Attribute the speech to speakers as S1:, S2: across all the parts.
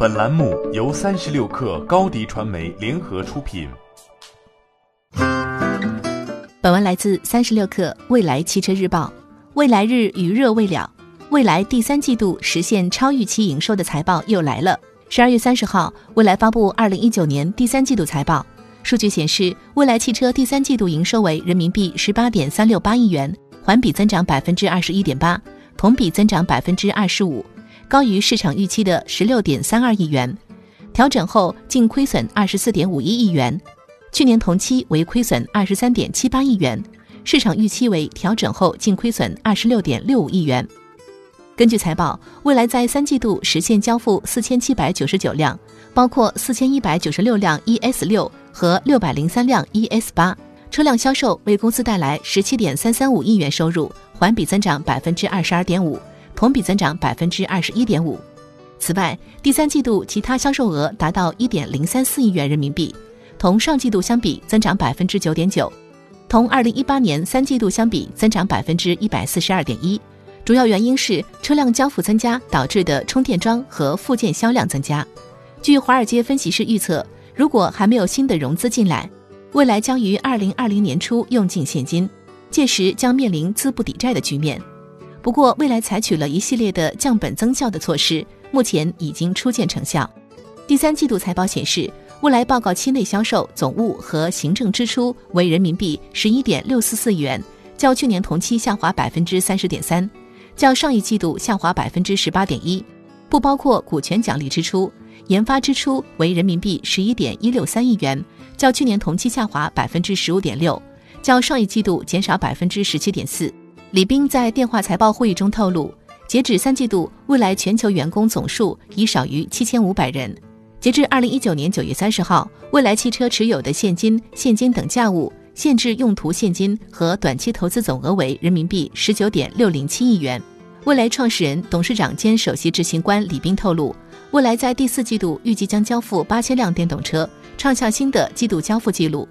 S1: 本栏目由三十六氪高低传媒联合出品。
S2: 本文来自三十六氪未来汽车日报。未来日余热未了，未来第三季度实现超预期营收的财报又来了。十二月三十号，未来发布二零一九年第三季度财报。数据显示，未来汽车第三季度营收为人民币十八点三六八亿元，环比增长百分之二十一点八，同比增长百分之二十五，高于市场预期的十六点三二亿元。调整后净亏损二十四点五一亿元，去年同期为亏损二十三点七八亿元，市场预期为调整后净亏损二十六点六五亿元。根据财报，未来在三季度实现交付四千七百九十九辆，包括四千一百九十六辆 ES 六。和六百零三辆 ES 八车辆销售为公司带来十七点三三五亿元收入，环比增长百分之二十二点五，同比增长百分之二十一点五。此外，第三季度其他销售额达到一点零三四亿元人民币，同上季度相比增长百分之九点九，同二零一八年三季度相比增长百分之一百四十二点一。主要原因是车辆交付增加导致的充电桩和附件销量增加。据华尔街分析师预测。如果还没有新的融资进来，未来将于二零二零年初用尽现金，届时将面临资不抵债的局面。不过，未来采取了一系列的降本增效的措施，目前已经初见成效。第三季度财报显示，未来报告期内销售总务和行政支出为人民币十一点六四四亿元，较去年同期下滑百分之三十点三，较上一季度下滑百分之十八点一，不包括股权奖励支出。研发支出为人民币十一点一六三亿元，较去年同期下滑百分之十五点六，较上一季度减少百分之十七点四。李斌在电话财报会议中透露，截止三季度，未来全球员工总数已少于七千五百人。截至二零一九年九月三十号，未来汽车持有的现金、现金等价物、限制用途现金和短期投资总额为人民币十九点六零七亿元。未来创始人、董事长兼首席执行官李斌透露。未来在第四季度预计将交付八千辆电动车，创下新的季度交付记录。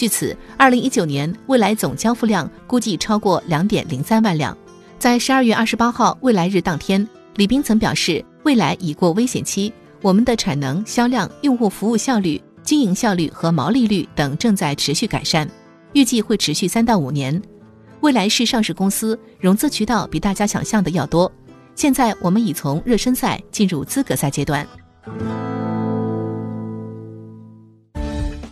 S2: 据此，二零一九年未来总交付量估计超过两点零三万辆。在十二月二十八号未来日当天，李斌曾表示，未来已过危险期，我们的产能、销量、用户服务效率、经营效率和毛利率等正在持续改善，预计会持续三到五年。未来是上市公司，融资渠道比大家想象的要多。现在我们已从热身赛进入资格赛阶段。